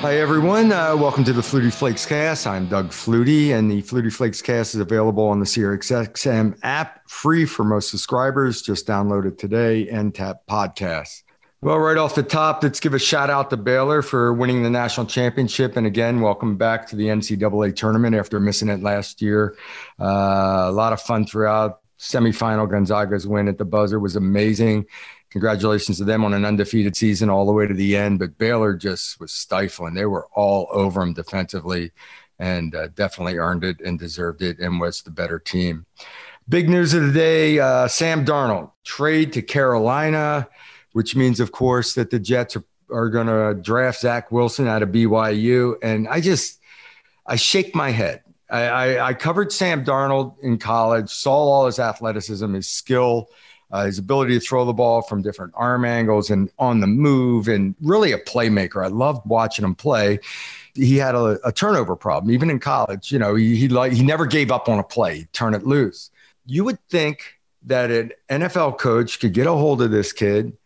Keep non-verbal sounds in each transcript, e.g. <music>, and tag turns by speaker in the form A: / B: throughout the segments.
A: Hi, everyone. Uh, welcome to the Flutie Flakes cast. I'm Doug Flutie, and the Flutie Flakes cast is available on the SiriusXM app, free for most subscribers. Just download it today and tap podcasts. Well, right off the top, let's give a shout out to Baylor for winning the national championship. And again, welcome back to the NCAA tournament after missing it last year. Uh, a lot of fun throughout. Semifinal Gonzaga's win at the buzzer was amazing congratulations to them on an undefeated season all the way to the end. But Baylor just was stifling. They were all over them defensively and uh, definitely earned it and deserved it and was the better team. Big news of the day uh, Sam Darnold trade to Carolina, which means, of course, that the Jets are, are going to draft Zach Wilson out of BYU. And I just, I shake my head. I, I, I covered Sam Darnold in college, saw all his athleticism, his skill uh, his ability to throw the ball from different arm angles and on the move, and really a playmaker. I loved watching him play. He had a, a turnover problem, even in college. You know, he he, like, he never gave up on a play, turn it loose. You would think that an NFL coach could get a hold of this kid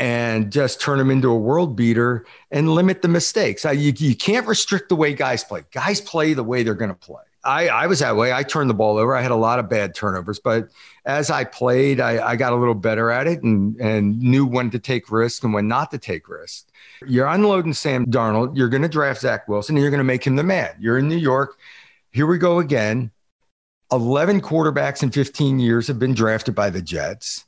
A: and just turn him into a world beater and limit the mistakes. You, you can't restrict the way guys play. Guys play the way they're going to play. I, I was that way. I turned the ball over. I had a lot of bad turnovers, but as I played, I, I got a little better at it and, and knew when to take risks and when not to take risks. You're unloading Sam Darnold. You're going to draft Zach Wilson and you're going to make him the man. You're in New York. Here we go again. 11 quarterbacks in 15 years have been drafted by the Jets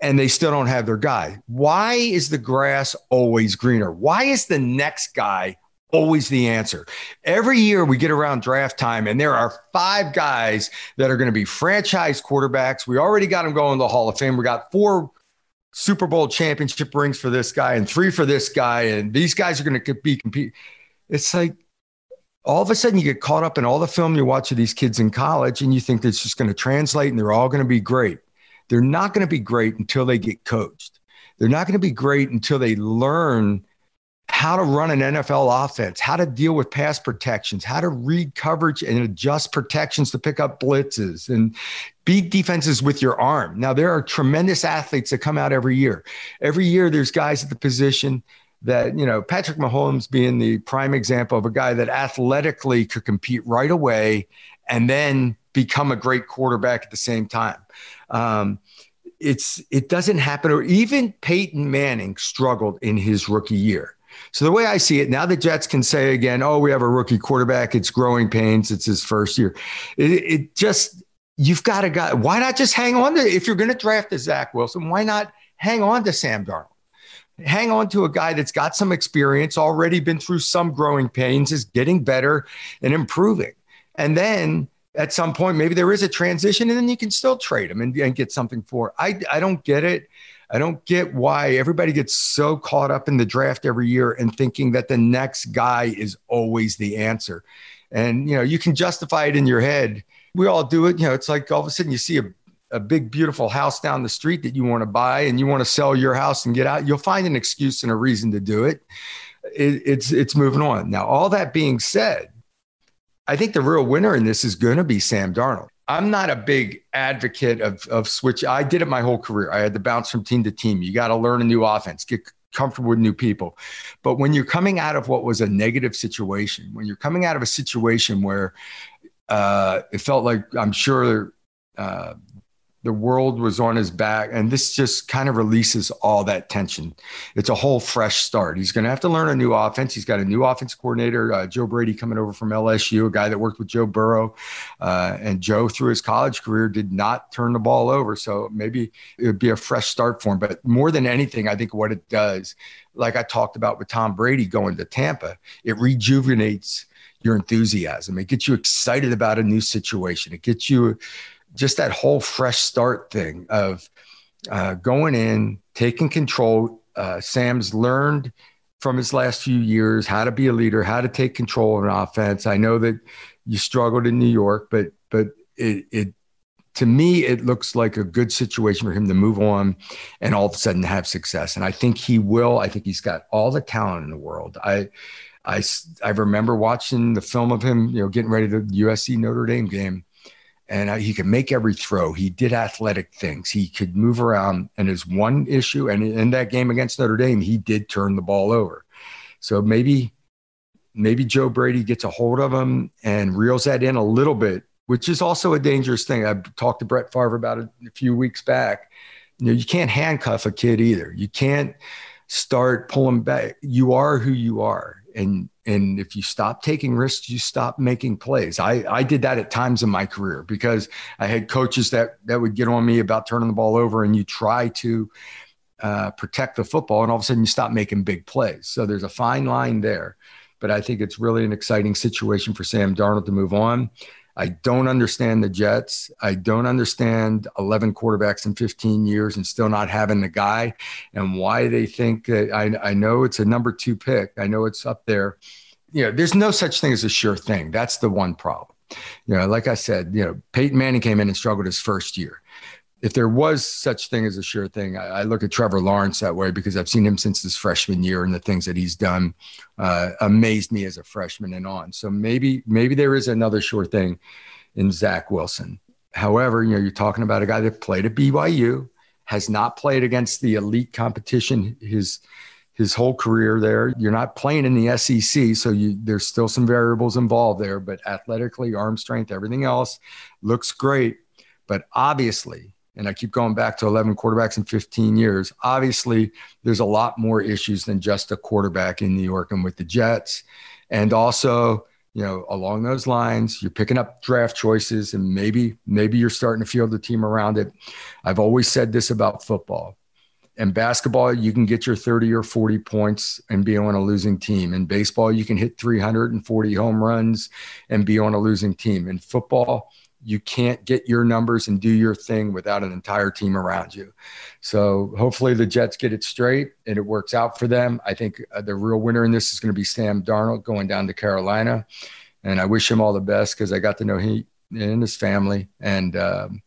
A: and they still don't have their guy. Why is the grass always greener? Why is the next guy always the answer. Every year we get around draft time, and there are five guys that are going to be franchise quarterbacks. We already got them going to the Hall of Fame. We got four Super Bowl championship rings for this guy and three for this guy, and these guys are going to be compete. It's like all of a sudden you get caught up in all the film you watch of these kids in college, and you think it's just going to translate, and they're all going to be great. They're not going to be great until they get coached. They're not going to be great until they learn how to run an NFL offense, how to deal with pass protections, how to read coverage and adjust protections to pick up blitzes and beat defenses with your arm. Now, there are tremendous athletes that come out every year. Every year, there's guys at the position that, you know, Patrick Mahomes being the prime example of a guy that athletically could compete right away and then become a great quarterback at the same time. Um, it's it doesn't happen or even Peyton Manning struggled in his rookie year so the way I see it now, the Jets can say again, "Oh, we have a rookie quarterback. It's growing pains. It's his first year." It, it just you've got to go. Why not just hang on to if you're going to draft a Zach Wilson? Why not hang on to Sam Darnold? Hang on to a guy that's got some experience, already been through some growing pains, is getting better and improving, and then at some point maybe there is a transition, and then you can still trade him and, and get something for. I I don't get it. I don't get why everybody gets so caught up in the draft every year and thinking that the next guy is always the answer. And, you know, you can justify it in your head. We all do it. You know, it's like all of a sudden you see a, a big, beautiful house down the street that you want to buy and you want to sell your house and get out. You'll find an excuse and a reason to do it. it it's, it's moving on. Now, all that being said, I think the real winner in this is going to be Sam Darnold. I'm not a big advocate of, of switch. I did it my whole career. I had to bounce from team to team. You got to learn a new offense, get comfortable with new people. But when you're coming out of what was a negative situation, when you're coming out of a situation where uh, it felt like I'm sure uh, the world was on his back. And this just kind of releases all that tension. It's a whole fresh start. He's going to have to learn a new offense. He's got a new offense coordinator, uh, Joe Brady, coming over from LSU, a guy that worked with Joe Burrow. Uh, and Joe, through his college career, did not turn the ball over. So maybe it would be a fresh start for him. But more than anything, I think what it does, like I talked about with Tom Brady going to Tampa, it rejuvenates your enthusiasm. It gets you excited about a new situation. It gets you just that whole fresh start thing of uh, going in, taking control. Uh, Sam's learned from his last few years how to be a leader, how to take control of an offense. I know that you struggled in New York, but but it, it to me it looks like a good situation for him to move on and all of a sudden have success. And I think he will. I think he's got all the talent in the world. I. I, I remember watching the film of him, you know, getting ready to the USC Notre Dame game and uh, he could make every throw. He did athletic things. He could move around. And his one issue, and in that game against Notre Dame, he did turn the ball over. So maybe maybe Joe Brady gets a hold of him and reels that in a little bit, which is also a dangerous thing. I talked to Brett Favre about it a few weeks back. You know, you can't handcuff a kid either. You can't start pulling back. You are who you are. And and if you stop taking risks, you stop making plays. I, I did that at times in my career because I had coaches that that would get on me about turning the ball over, and you try to uh, protect the football, and all of a sudden you stop making big plays. So there's a fine line there, but I think it's really an exciting situation for Sam Darnold to move on. I don't understand the Jets. I don't understand 11 quarterbacks in 15 years and still not having the guy and why they think that I, I know it's a number two pick. I know it's up there. You know, there's no such thing as a sure thing. That's the one problem. You know, like I said, you know, Peyton Manning came in and struggled his first year if there was such thing as a sure thing, I, I, look at Trevor Lawrence that way because I've seen him since his freshman year and the things that he's done uh, amazed me as a freshman and on. So maybe maybe there is another sure thing in Zach Wilson. However, you know you're talking about a guy that played at BYU, has not played against the elite competition his his whole career there. You're not playing in the SEC, so you, there's still some variables involved there. But athletically, arm strength, everything else looks great. But obviously, and I keep going back to 11 quarterbacks in 15 years. Obviously, there's a lot more issues than just a quarterback in New York and with the Jets. And also, you know, along those lines, you're picking up draft choices and maybe, maybe you're starting to field the team around it. I've always said this about football. In basketball, you can get your 30 or 40 points and be on a losing team. In baseball, you can hit 340 home runs and be on a losing team. In football, you can't get your numbers and do your thing without an entire team around you. So hopefully the Jets get it straight and it works out for them. I think uh, the real winner in this is going to be Sam Darnold going down to Carolina. And I wish him all the best because I got to know he and his family and um,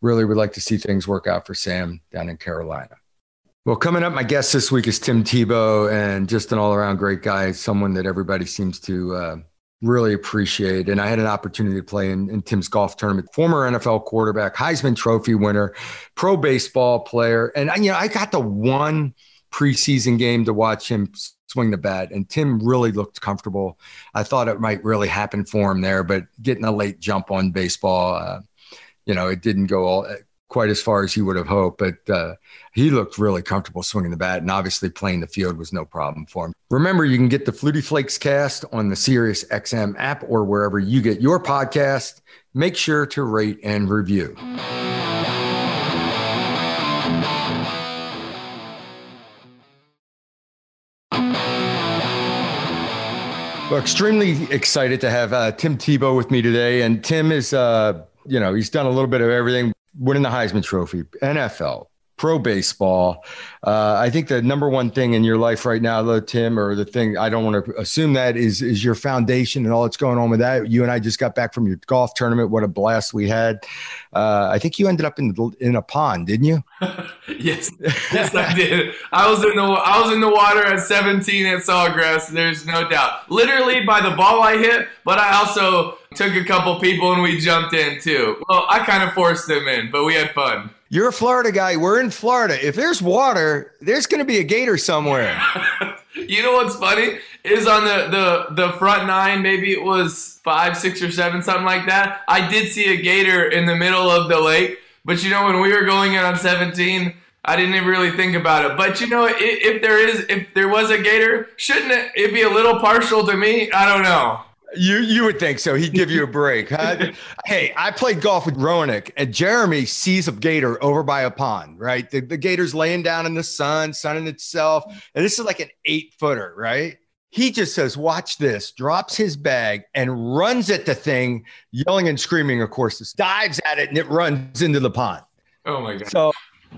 A: really would like to see things work out for Sam down in Carolina. Well, coming up, my guest this week is Tim Tebow, and just an all around great guy, someone that everybody seems to uh, really appreciate. And I had an opportunity to play in, in, Tim's golf tournament. Former NFL quarterback, Heisman Trophy winner, pro baseball player, and you know I got the one preseason game to watch him swing the bat, and Tim really looked comfortable. I thought it might really happen for him there, but getting a late jump on baseball. Uh, you know, it didn't go all quite as far as he would have hoped, but uh, he looked really comfortable swinging the bat, and obviously playing the field was no problem for him. Remember, you can get the Flutie Flakes cast on the Sirius XM app or wherever you get your podcast. Make sure to rate and review. Well, extremely excited to have uh, Tim Tebow with me today, and Tim is, uh, you know, he's done a little bit of everything winning the Heisman Trophy, NFL, pro baseball. Uh, I think the number one thing in your life right now, though, Tim, or the thing I don't want to assume that is is your foundation and all that's going on with that. You and I just got back from your golf tournament. What a blast we had! Uh, I think you ended up in in a pond, didn't you? <laughs>
B: yes, yes, I did. I was in the I was in the water at 17 at Sawgrass. There's no doubt. Literally by the ball I hit, but I also took a couple people and we jumped in too. Well, I kind of forced them in, but we had fun.
A: You're a Florida guy. We're in Florida. If there's water, there's going to be a gator somewhere. <laughs>
B: you know what's funny is on the, the the front nine, maybe it was five, six, or seven, something like that. I did see a gator in the middle of the lake, but you know when we were going in on 17, I didn't even really think about it. But you know, if, if there is, if there was a gator, shouldn't it, it be a little partial to me? I don't know.
A: You you would think so. He'd give you a <laughs> break. Huh? hey, I played golf with Roenick, and Jeremy sees a gator over by a pond. Right, the, the gator's laying down in the sun, sunning itself, and this is like an eight footer. Right, he just says, "Watch this!" Drops his bag and runs at the thing, yelling and screaming. Of course, this dives at it and it runs into the pond.
B: Oh my god!
A: So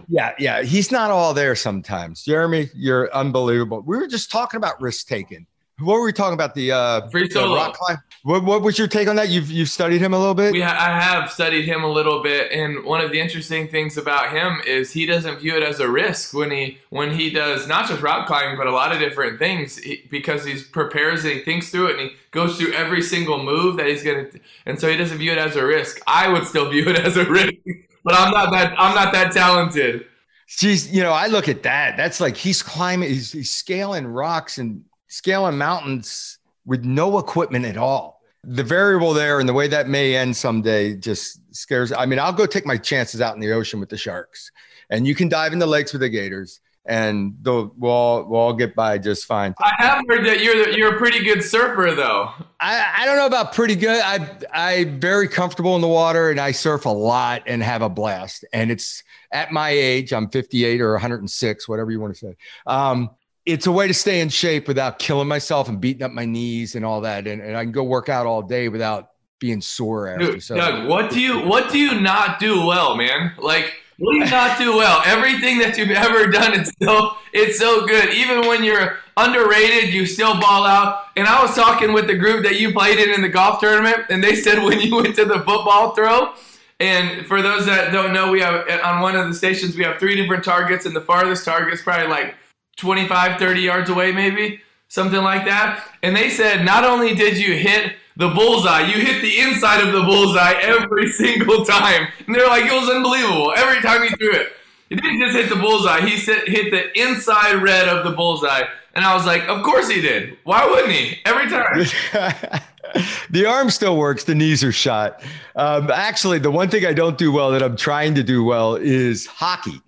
A: yeah, yeah, he's not all there sometimes. Jeremy, you're unbelievable. We were just talking about risk taking what were we talking about? The uh,
B: free solo rock climb.
A: What, what was your take on that? You've you've studied him a little bit.
B: We ha- I have studied him a little bit, and one of the interesting things about him is he doesn't view it as a risk when he when he does not just rock climbing, but a lot of different things he, because he prepares and he thinks through it and he goes through every single move that he's gonna, and so he doesn't view it as a risk. I would still view it as a risk, <laughs> but I'm not that I'm not that talented.
A: She's, you know, I look at that. That's like he's climbing, he's, he's scaling rocks and scaling mountains with no equipment at all. The variable there and the way that may end someday just scares. I mean, I'll go take my chances out in the ocean with the sharks, and you can dive in the lakes with the gators and we'll all, we'll all get by just fine.
B: I have heard that you're you're a pretty good surfer, though.
A: I, I don't know about pretty good. I I'm very comfortable in the water, and I surf a lot and have a blast. And it's at my age, I'm 58 or 106, whatever you want to say. Um, it's a way to stay in shape without killing myself and beating up my knees and all that. And, and I can go work out all day without being sore after.
B: Dude, so, Doug, what do you what do you not do well, man? Like what do you not do well? Everything that you've ever done, it's so it's so good. Even when you're underrated, you still ball out. And I was talking with the group that you played in in the golf tournament, and they said <laughs> when you went to the football throw. And for those that don't know, we have on one of the stations we have three different targets, and the farthest target is probably like 25, 30 yards away, maybe something like that. And they said not only did you hit the bullseye. You hit the inside of the bullseye every <laughs> single time. And they're like, it was unbelievable. Every time he threw it. He didn't just hit the bullseye, he hit the inside red of the bullseye. And I was like, of course he did. Why wouldn't he? Every time. <laughs>
A: the arm still works. The knees are shot. Um, actually, the one thing I don't do well that I'm trying to do well is hockey,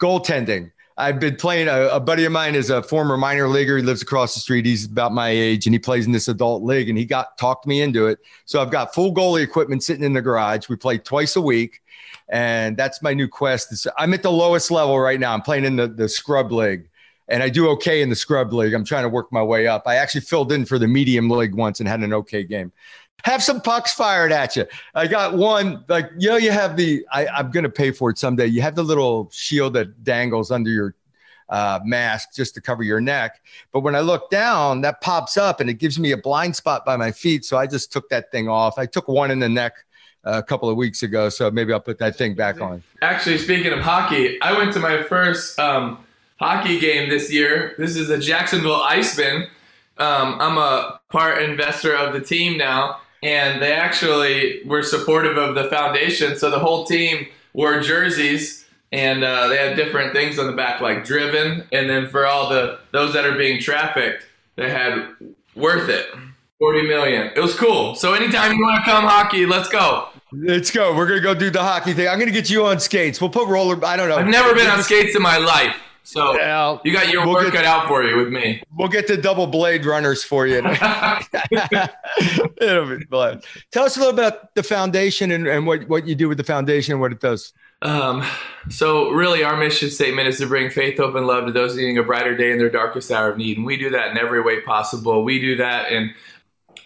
A: goaltending. I've been playing. A, a, buddy of mine is a former minor leaguer. He lives across the street. He's about my age, and he plays in this adult league. And he got talked me into it. So I've got full goalie equipment sitting in the garage. We play twice a week, and that's my new quest. I'm at the lowest level right now. I'm playing in the the scrub league, and I do okay in the scrub league. I'm trying to work my way up. I actually filled in for the medium league once and had an okay game have some pucks fired at you. I got one, like, you know, you have the, I, I'm going to pay for it someday. You have the little shield that dangles under your uh, mask just to cover your neck. But when I look down, that pops up and it gives me a blind spot by my feet. So I just took that thing off. I took one in the neck a couple of weeks ago. So maybe I'll put that thing back on.
B: Actually, speaking of hockey, I went to my first um, hockey game this year. This is the Jacksonville Icemen. Um, I'm a part investor of the team now and they actually were supportive of the foundation. So the whole team wore jerseys, and uh, they had different things on the back, like "driven," and then for all the those that are being trafficked, they had "worth it." 40 million. It was cool. So anytime you want to come hockey, let's go.
A: Let's go. We're gonna go do the hockey thing. I'm gonna get you on skates. We'll put roller. I don't know.
B: I've never been on skates in my life. So yeah, you got your we'll work cut out for you with me.
A: We'll get the double blade runners for you. <laughs> <laughs> It'll be blessed. Tell us a little about the foundation and, and what, what you do with the foundation and what it does.
B: Um, so really our mission statement is to bring faith, hope, and love to those needing a brighter day in their darkest hour of need. And we do that in every way possible. We do that and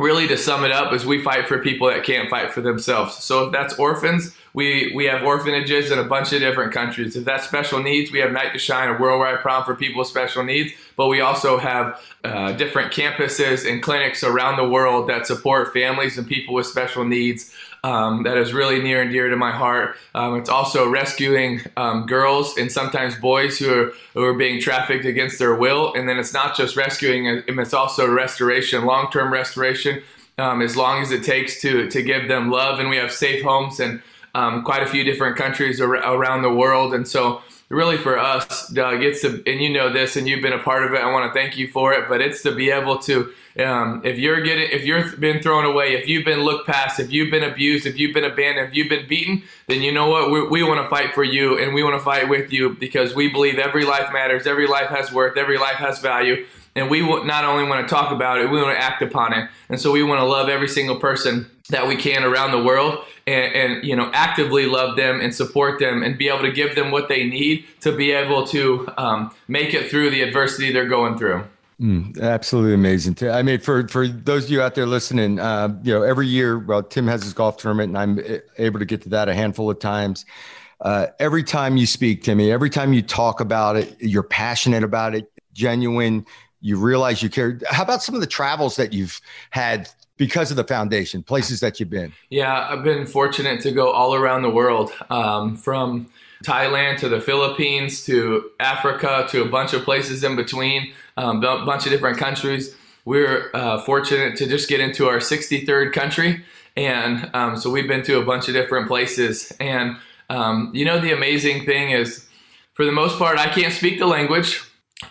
B: really to sum it up is we fight for people that can't fight for themselves. So if that's orphans, we, we have orphanages in a bunch of different countries. If that's special needs, we have Night to Shine, a worldwide prom for people with special needs. But we also have uh, different campuses and clinics around the world that support families and people with special needs. Um, that is really near and dear to my heart. Um, it's also rescuing um, girls and sometimes boys who are, who are being trafficked against their will. And then it's not just rescuing, it's also restoration, long term restoration, um, as long as it takes to, to give them love. And we have safe homes and um, quite a few different countries ar- around the world. And so, really, for us, Doug, it's to, and you know this, and you've been a part of it. I want to thank you for it, but it's to be able to, um, if you're getting, if you've been thrown away, if you've been looked past, if you've been abused, if you've been abandoned, if you've been beaten, then you know what? We, we want to fight for you, and we want to fight with you because we believe every life matters, every life has worth, every life has value. And we not only want to talk about it, we want to act upon it. And so we want to love every single person that we can around the world and, and, you know actively love them and support them and be able to give them what they need to be able to um, make it through the adversity they're going through.
A: Mm, absolutely amazing. I mean for for those of you out there listening uh, you know every year well tim has his golf tournament and i'm able to get to that a handful of times. Uh, every time you speak timmy every time you talk about it you're passionate about it genuine you realize you care how about some of the travels that you've had because of the foundation, places that you've been?
B: Yeah, I've been fortunate to go all around the world, um, from Thailand to the Philippines to Africa to a bunch of places in between, um, a bunch of different countries. We're uh, fortunate to just get into our 63rd country. And um, so we've been to a bunch of different places. And, um, you know, the amazing thing is, for the most part, I can't speak the language.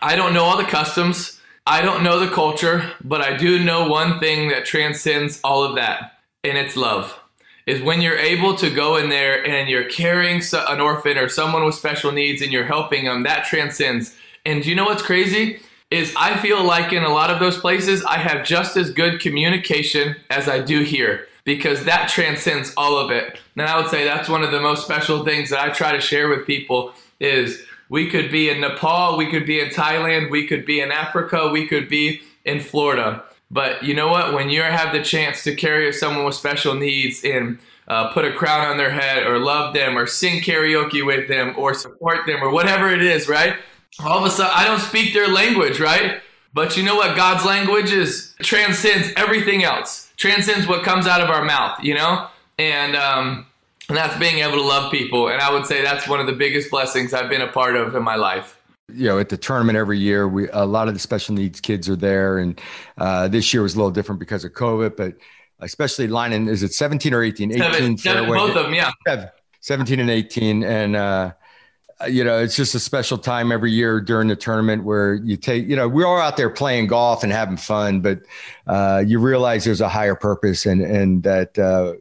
B: I don't know all the customs. I don't know the culture, but I do know one thing that transcends all of that, and it's love. Is when you're able to go in there and you're carrying an orphan or someone with special needs and you're helping them, that transcends. And you know what's crazy? Is I feel like in a lot of those places, I have just as good communication as I do here because that transcends all of it. And I would say that's one of the most special things that I try to share with people is we could be in Nepal, we could be in Thailand, we could be in Africa, we could be in Florida. But you know what? When you have the chance to carry someone with special needs and uh, put a crown on their head or love them or sing karaoke with them or support them or whatever it is, right? All of a sudden, I don't speak their language, right? But you know what? God's language is transcends everything else, transcends what comes out of our mouth, you know? And, um, and that's being able to love people. And I would say that's one of the biggest blessings I've been a part of in my life.
A: You know, at the tournament every year, we a lot of the special needs kids are there, and uh, this year was a little different because of COVID. But especially lining, is it 17 or 18?
B: 18 seven, both of them, yeah.
A: 17 and 18, and uh, you know, it's just a special time every year during the tournament where you take, you know, we're all out there playing golf and having fun, but uh, you realize there's a higher purpose and and that uh,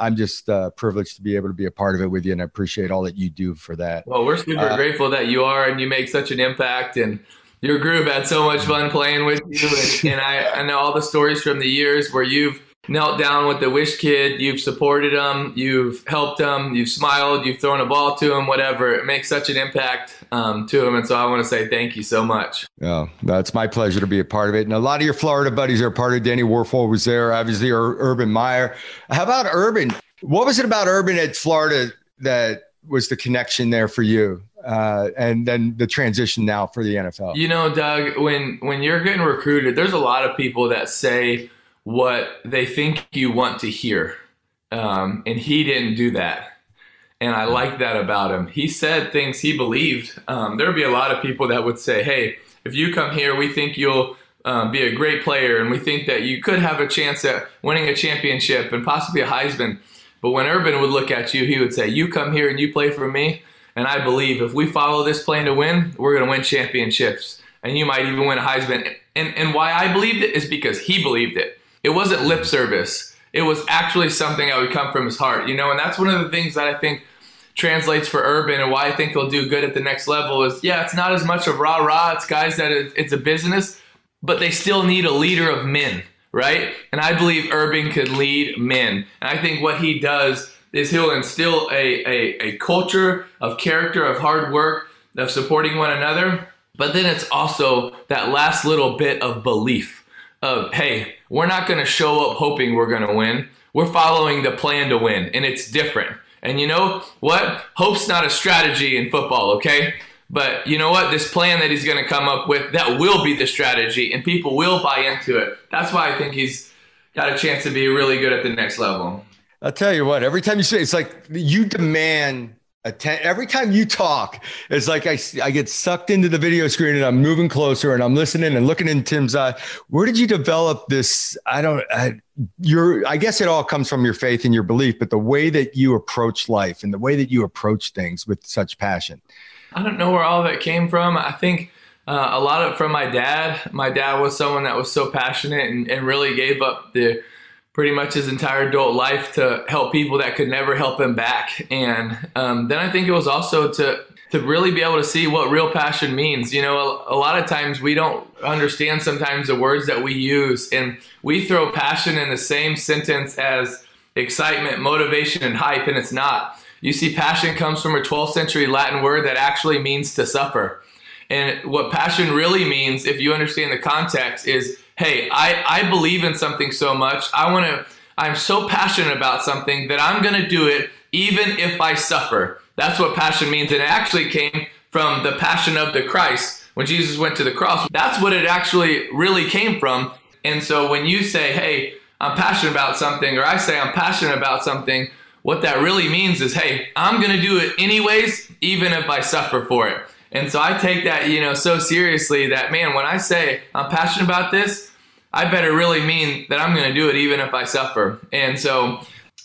A: I'm just uh, privileged to be able to be a part of it with you, and I appreciate all that you do for that.
B: Well, we're super uh, grateful that you are, and you make such an impact, and your group had so much fun playing with you, and, and I, I know all the stories from the years where you've knelt down with the wish kid, you've supported them, you've helped them, you've smiled, you've thrown a ball to them, whatever. It makes such an impact um, to them. And so I want to say thank you so much.
A: Yeah, that's my pleasure to be a part of it. And a lot of your Florida buddies are part of Danny Wuerffel was there, obviously, or Urban Meyer. How about Urban? What was it about Urban at Florida that was the connection there for you? Uh, and then the transition now for the NFL.
B: You know, Doug, when when you're getting recruited, there's a lot of people that say what they think you want to hear. Um, and he didn't do that. And I like that about him. He said things he believed. Um, there would be a lot of people that would say, hey, if you come here, we think you'll um, be a great player and we think that you could have a chance at winning a championship and possibly a Heisman. But when Urban would look at you, he would say, You come here and you play for me. And I believe if we follow this plan to win, we're going to win championships. And you might even win a Heisman. And, and why I believed it is because he believed it. It wasn't lip service. It was actually something that would come from his heart, you know, and that's one of the things that I think translates for Urban and why I think he'll do good at the next level is yeah, it's not as much of rah rah. It's guys that it's a business, but they still need a leader of men, right? And I believe Urban could lead men. And I think what he does is he'll instill a, a, a culture of character, of hard work, of supporting one another. But then it's also that last little bit of belief of, hey, we're not going to show up hoping we're going to win. We're following the plan to win, and it's different. And you know what? Hope's not a strategy in football, okay? But you know what? This plan that he's going to come up with, that will be the strategy, and people will buy into it. That's why I think he's got a chance to be really good at the next level.
A: I'll tell you what, every time you say it's like you demand Atten- every time you talk, it's like I, I get sucked into the video screen and I'm moving closer and I'm listening and looking in Tim's eye. Where did you develop this? I don't, I, your, I guess it all comes from your faith and your belief, but the way that you approach life and the way that you approach things with such passion.
B: I don't know where all of it came from. I think uh, a lot of it from my dad. My dad was someone that was so passionate and, and really gave up the, pretty much his entire adult life to help people that could never help him back. And um, then I think it was also to to really be able to see what real passion means. You know, a, a, lot of times we don't understand sometimes the words that we use, and we throw passion in the same sentence as excitement, motivation, and hype, and it's not. You see, passion comes from a 12th century Latin word that actually means to suffer. And what passion really means, if you understand the context, is hey, I, I believe in something so much. I want to, I'm so passionate about something that I'm going to do it even if I suffer. That's what passion means. And it actually came from the passion of the Christ when Jesus went to the cross. That's what it actually really came from. And so when you say, hey, I'm passionate about something, or I say I'm passionate about something, what that really means is, hey, I'm going to do it anyways, even if I suffer for it. And so I take that, you know, so seriously that, man, when I say I'm passionate about this, I better really mean that I'm going to do it even if I suffer. And so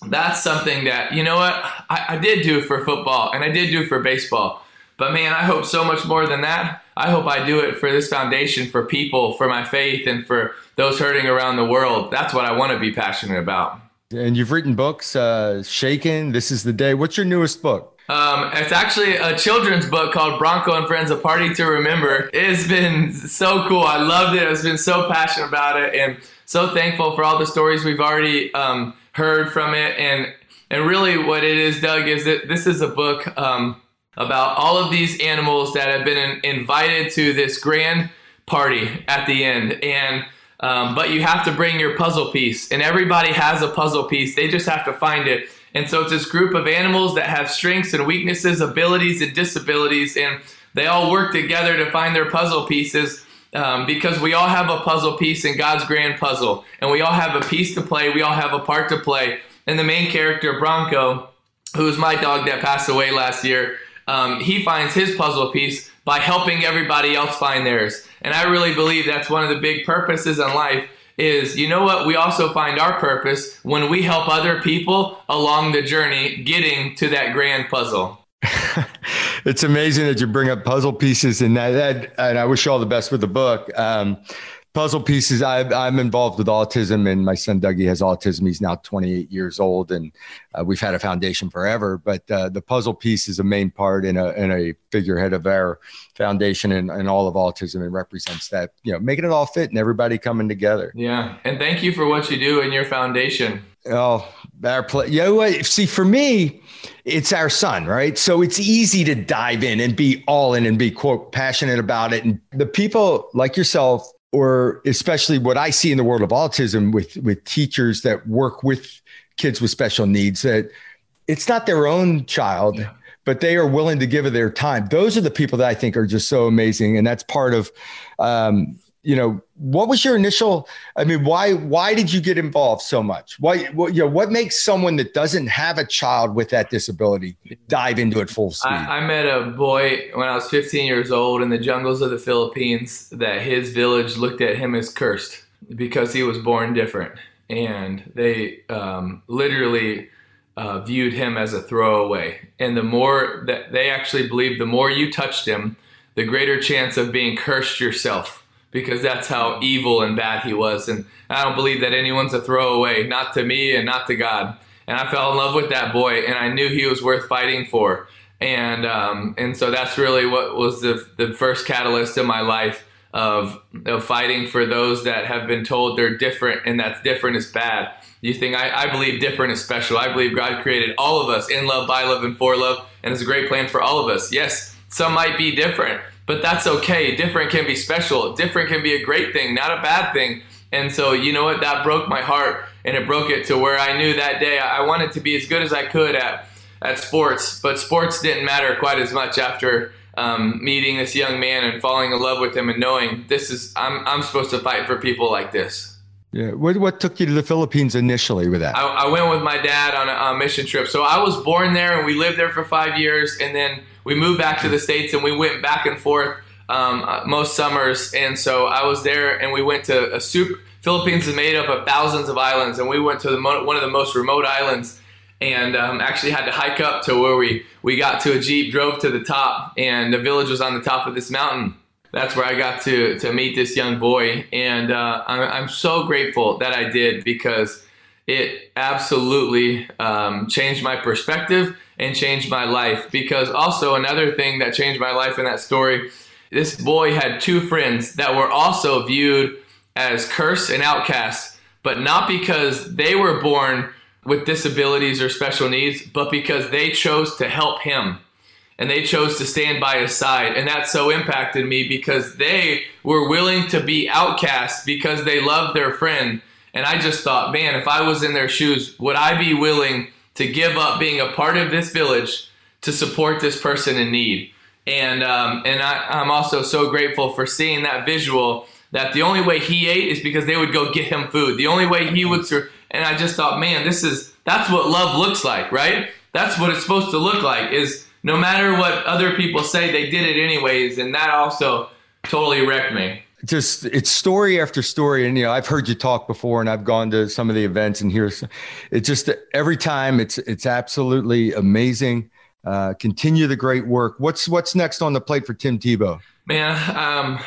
B: that's something that, you know what, I, I, did do for football and I did do for baseball. But man, I hope so much more than that. I hope I do it for this foundation, for people, for my faith, and for those hurting around the world. That's what I want to be passionate about.
A: And you've written books, uh, Shaken, This is the Day. What's your newest book?
B: Um, it's actually a children's book called Bronco and Friends: A Party to Remember. It's been so cool. I loved it. I've been so passionate about it, and so thankful for all the stories we've already um, heard from it. And and really, what it is, Doug, is that this is a book um, about all of these animals that have been in, invited to this grand party at the end, and um, but you have to bring your puzzle piece, and everybody has a puzzle piece. They just have to find it. And so it's this group of animals that have strengths and weaknesses, abilities and disabilities, and they all work together to find their puzzle pieces. Um, because we all have a puzzle piece in God's grand puzzle, and we all have a piece to play. We all have a part to play. And the main character, Bronco, who is my dog that passed away last year, um, he finds his puzzle piece by helping everybody else find theirs. And I really believe that's one of the big purposes in life is you know what? We also find our purpose when we help other people along the journey getting to that grand puzzle. <laughs>
A: It's amazing that you bring up puzzle pieces and that, that and i wish you all the best with the book. Um, puzzle pieces. I, am involved with autism, and my son Dougie has autism. He's now 28 years old, and uh, we've had a foundation forever. But uh, the puzzle piece is a main part in a, in a figurehead of our foundation and, and all of autism, and represents that you know making it all fit and everybody coming together.
B: Yeah, and thank you for what you do in your foundation.
A: Oh, our play. You know what? See, for me, it's our son, right? So it's easy to dive in and be all in and be quote passionate about it. And the people like yourself or especially what I see in the world of autism with with teachers that work with kids with special needs that it's not their own child yeah. but they are willing to give it their time those are the people that i think are just so amazing and that's part of um, you know, what was your initial? I mean, why why did you get involved so much? Why what, you know what makes someone that doesn't have a child with that disability dive into it full speed?
B: I, I met a boy when I was 15 years old in the jungles of the Philippines that his village looked at him as cursed because he was born different, and they um, literally. Uh, viewed him as a throwaway. And the more that they actually believed, the more you touched him, the greater chance of being cursed yourself because that's how evil and bad he was. And I don't believe that anyone's a throwaway, not to me and not to God. And I fell in love with that boy, and I knew he was worth fighting for. And um, and so that's really what was the the first catalyst in my life of of fighting for those that have been told they're different and that different is bad. You think I, I believe different is special. I believe God created all of us in love, by love, and for love, and it's a great plan for all of us. Yes, some might be different, but that's okay. Different can be special. Different can be a great thing, not a bad thing. And so, you know what? That broke my heart, and it broke it to where I knew that day I wanted to be as good as I could at at sports, but sports didn't matter quite as much after um, meeting this young man and falling in love with him and knowing this is I'm I'm supposed to fight for people like this.
A: Yeah. What what took you to the Philippines initially with that?
B: I, I went with my dad on a, a mission trip. So I was born there, and we lived there for five years, and then we moved back to the states and we went back and forth um, uh, most summers. And so I was there, and we went to a super. Philippines is made up of thousands of islands, and we went to the mo- one of the most remote islands, and um, actually had to hike up to where we we got to a jeep, drove to the top, and the village was on the top of this mountain. That's where I got to to meet this young boy, and uh, I'm, I'm so grateful that I did because it absolutely um, changed my perspective and changed my life. Because also, another thing that changed my life in that story this boy had two friends that were also viewed as cursed and outcasts, but not because they were born with disabilities or special needs, but because they chose to help him and they chose to stand by his side. And that so impacted me because they were willing to be outcast because they loved their friend. And I just thought, man, if I was in their shoes, would I be willing to give up being a part of this village to support this person in need. And um, and I, am also so grateful for seeing that visual that the only way he ate is because they would go get him food. The only way he would and I just thought, man, this is that's what love looks like, right? That's what it's supposed to look like. Is no matter what other people say, they did it anyways, and that also totally wrecked me
A: just it's story after story and you know i've heard you talk before and i've gone to some of the events and here's it's just every time it's it's absolutely amazing Uh, continue the great work. What's what's next on the plate for Tim Tebow?
B: Man, um,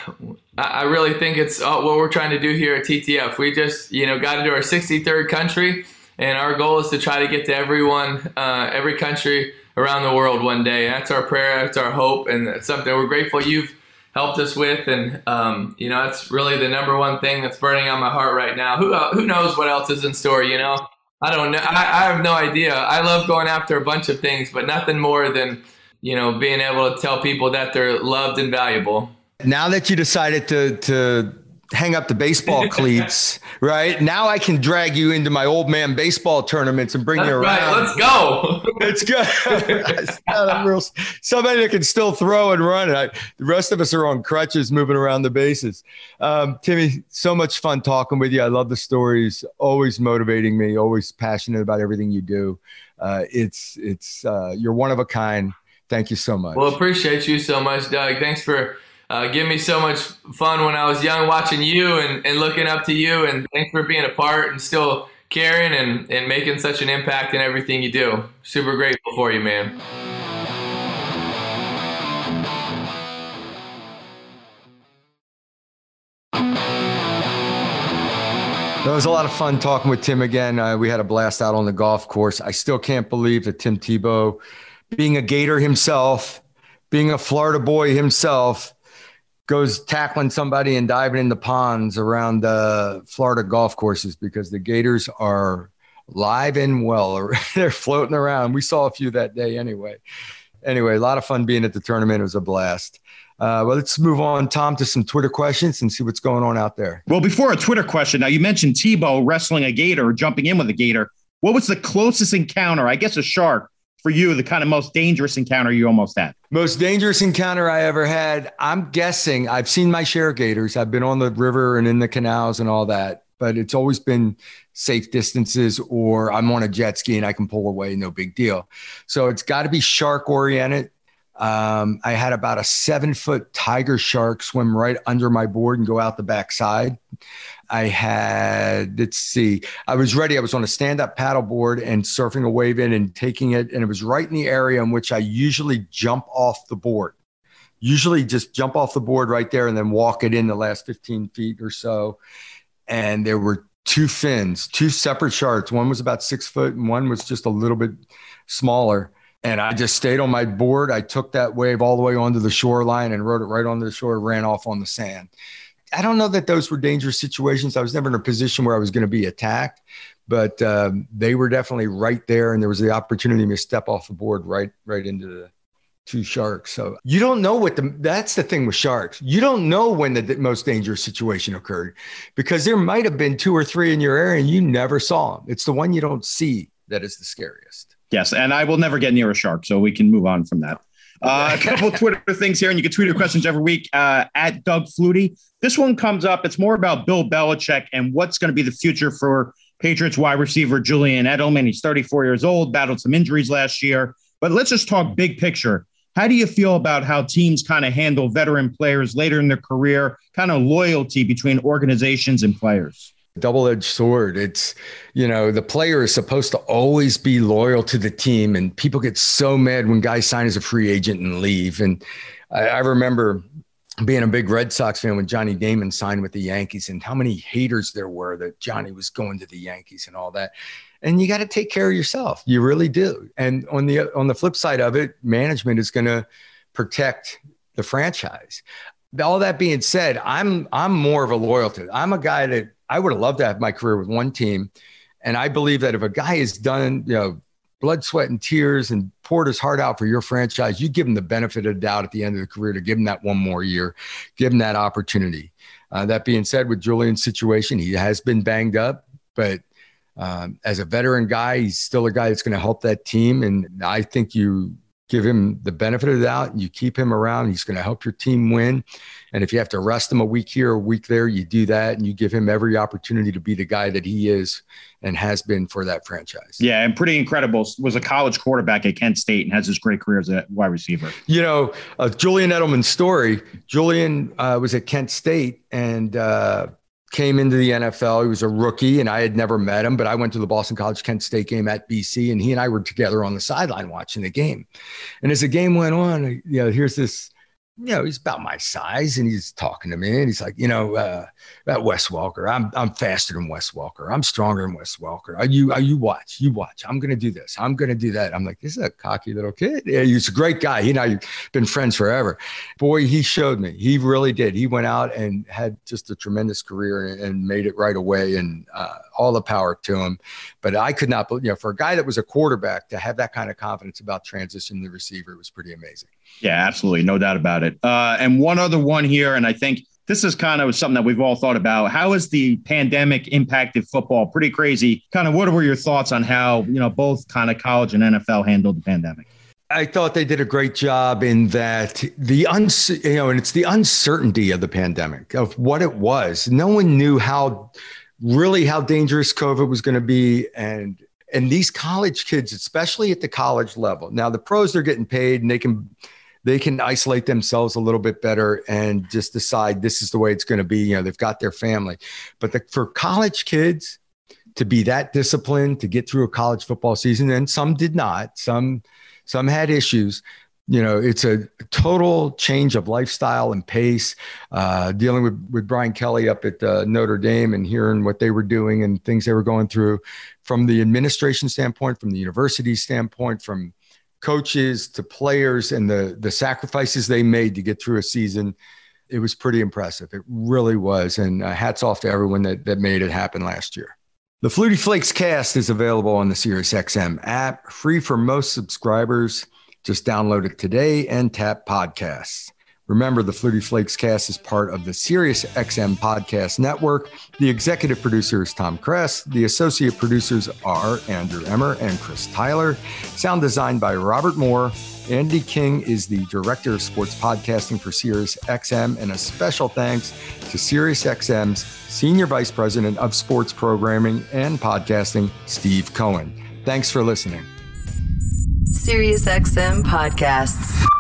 B: I really think it's uh, what we're trying to do here at TTF. We just, you know, got into our 63rd country, and our goal is to try to get to everyone, uh, every country around the world one day. That's our prayer. That's our hope, and it's something we're grateful you've helped us with. And um, you know, it's really the number one thing that's burning on my heart right now. Who uh, who knows what else is in store? You know, I don't know. I, I have no idea. I love going after a bunch of things, but nothing more than you know, being able to tell people that they're loved and valuable.
A: Now that you decided to to hang up the baseball <laughs> cleats, right? Now I can drag you into my old man baseball tournaments and bring
B: That's
A: you around.
B: Right, let's go. <laughs>
A: it's good. real, somebody that can still throw and run. I, the rest of us are on crutches moving around the bases. Um, Timmy, so much fun talking with you. I love the stories, always motivating me, always passionate about everything you do. Uh, it's it's uh, you're one of a kind. Thank you so much.
B: Well, appreciate you so much, Doug. Thanks for uh, giving me so much fun when I was young watching you and, and looking up to you. And thanks for being a part and still caring and, and making such an impact in everything you do. Super grateful for you, man.
A: That was a lot of fun talking with Tim again. Uh, we had a blast out on the golf course. I still can't believe that Tim Tebow being a Gator himself, being a Florida boy himself, goes tackling somebody and diving in the ponds around the Florida golf courses because the Gators are live and well. <laughs> They're floating around. We saw a few that day anyway. Anyway, a lot of fun being at the tournament. It was a blast. Uh, well, let's move on, Tom, to some Twitter questions and see what's going on out there.
C: Well, before a Twitter question, now you mentioned Tebow wrestling a gator or jumping in with a gator. What was the closest encounter? I guess a shark for you the kind of most dangerous encounter you almost had?
A: Most dangerous encounter I ever had. I'm guessing I've seen my share of gators. I've been on the river and in the canals and all that, but it's always been safe distances or I'm on a jet ski and I can pull away, no big deal. So it's got to be shark oriented. Um, I had about a seven foot tiger shark swim right under my board and go out the backside. I had, let's see, I was ready. I was on a stand up paddleboard and surfing a wave in and taking it. And it was right in the area in which I usually jump off the board. Usually just jump off the board right there and then walk it in the last 15 feet or so. And there were two fins, two separate sharks. One was about six foot and one was just a little bit smaller. And I just stayed on my board. I took that wave all the way onto the shoreline and rode it right onto the shore, ran off on the sand. I don't know that those were dangerous situations. I was never in a position where I was going to be attacked, but um, they were definitely right there, and there was the opportunity to step off the board right right into the two sharks. So you don't know what the that's the thing with sharks. You don't know when the, the most dangerous situation occurred because there might have been two or three in your area and you never saw them. It's the one you don't see that is the scariest.
C: Yes, and I will never get near a shark, so we can move on from that. Uh, a couple Twitter things here, and you can tweet your questions every week uh, at Doug Flutie. This one comes up. It's more about Bill Belichick and what's going to be the future for Patriots wide receiver Julian Edelman. He's 34 years old, battled some injuries last year. But let's just talk big picture. How do you feel about how teams kind of handle veteran players later in their career, kind of loyalty between organizations and players?
A: Double-edged sword it's you know the player is supposed to always be loyal to the team and people get so mad when guys sign as a free agent and leave and I, I remember being a big Red Sox fan when Johnny Damon signed with the Yankees and how many haters there were that Johnny was going to the Yankees and all that. And you got to take care of yourself. You really do. And on the on the flip side of it, management is going to protect the franchise. All that being said, I'm I'm more of a loyalty. I'm a guy that I would have loved to have my career with one team. And I believe that if a guy has done, you know, blood, sweat, and tears and poured his heart out for your franchise, you give him the benefit of the doubt at the end of the career to give him that one more year, give him that opportunity. Uh, that being said, with Julian's situation, he has been banged up, but um, as a veteran guy, he's still a guy that's going to help that team. And I think you give him the benefit of the doubt and you keep him around. He's going to help your team win. And if you have to rest him a week here, a week there, you do that and you give him every opportunity to be the guy that he is and has been for that franchise.
C: Yeah, and pretty incredible. Was a college quarterback at Kent State and has his great career as a wide receiver.
A: You know, uh, Julian Edelman's story. Julian uh, was at Kent State and uh, came into the NFL. He was a rookie, and I had never met him, but I went to the Boston College Kent State game at BC, and he and I were together on the sideline watching the game. And as the game went on, you know, here's this you know, he's about my size and he's talking to me and he's like, you know, uh, about Wes Walker, I'm I'm faster than Wes Walker. I'm stronger than Wes Walker. Are you are you watch, you watch. I'm gonna do this. I'm gonna do that. I'm like, this is a cocky little kid. Yeah, he's a great guy. He and I've been friends forever. Boy, he showed me. He really did. He went out and had just a tremendous career and made it right away. And uh, all the power to him. But I could not, you know, for a guy that was a quarterback to have that kind of confidence about transitioning the receiver was pretty amazing.
C: Yeah, absolutely. No doubt about it. Uh, and one other one here, and I think this is kind of something that we've all thought about. How has the pandemic impacted football? Pretty crazy. Kind of what were your thoughts on how, you know, both kind of college and NFL handled the pandemic?
A: I thought they did a great job in that the uns you know, and it's the uncertainty of the pandemic of what it was. No one knew how really how dangerous COVID was going to be and and these college kids, especially at the college level. Now the pros they're getting paid and they can they can isolate themselves a little bit better and just decide this is the way it's going to be. You know, they've got their family. But the, for college kids to be that disciplined to get through a college football season, and some did not, some some had issues. You know, it's a total change of lifestyle and pace. Uh, dealing with with Brian Kelly up at uh, Notre Dame and hearing what they were doing and things they were going through, from the administration standpoint, from the university standpoint, from coaches to players and the the sacrifices they made to get through a season. It was pretty impressive. It really was. And uh, hats off to everyone that, that made it happen last year. The flutie flakes cast is available on the sirius xm app free for most subscribers just download it today and tap podcasts Remember, the Flutie Flakes cast is part of the Sirius XM podcast network. The executive producer is Tom Kress. The associate producers are Andrew Emmer and Chris Tyler. Sound designed by Robert Moore. Andy King is the director of sports podcasting for Sirius XM. And a special thanks to Sirius XM's senior vice president of sports programming and podcasting, Steve Cohen. Thanks for listening.
D: Sirius XM podcasts.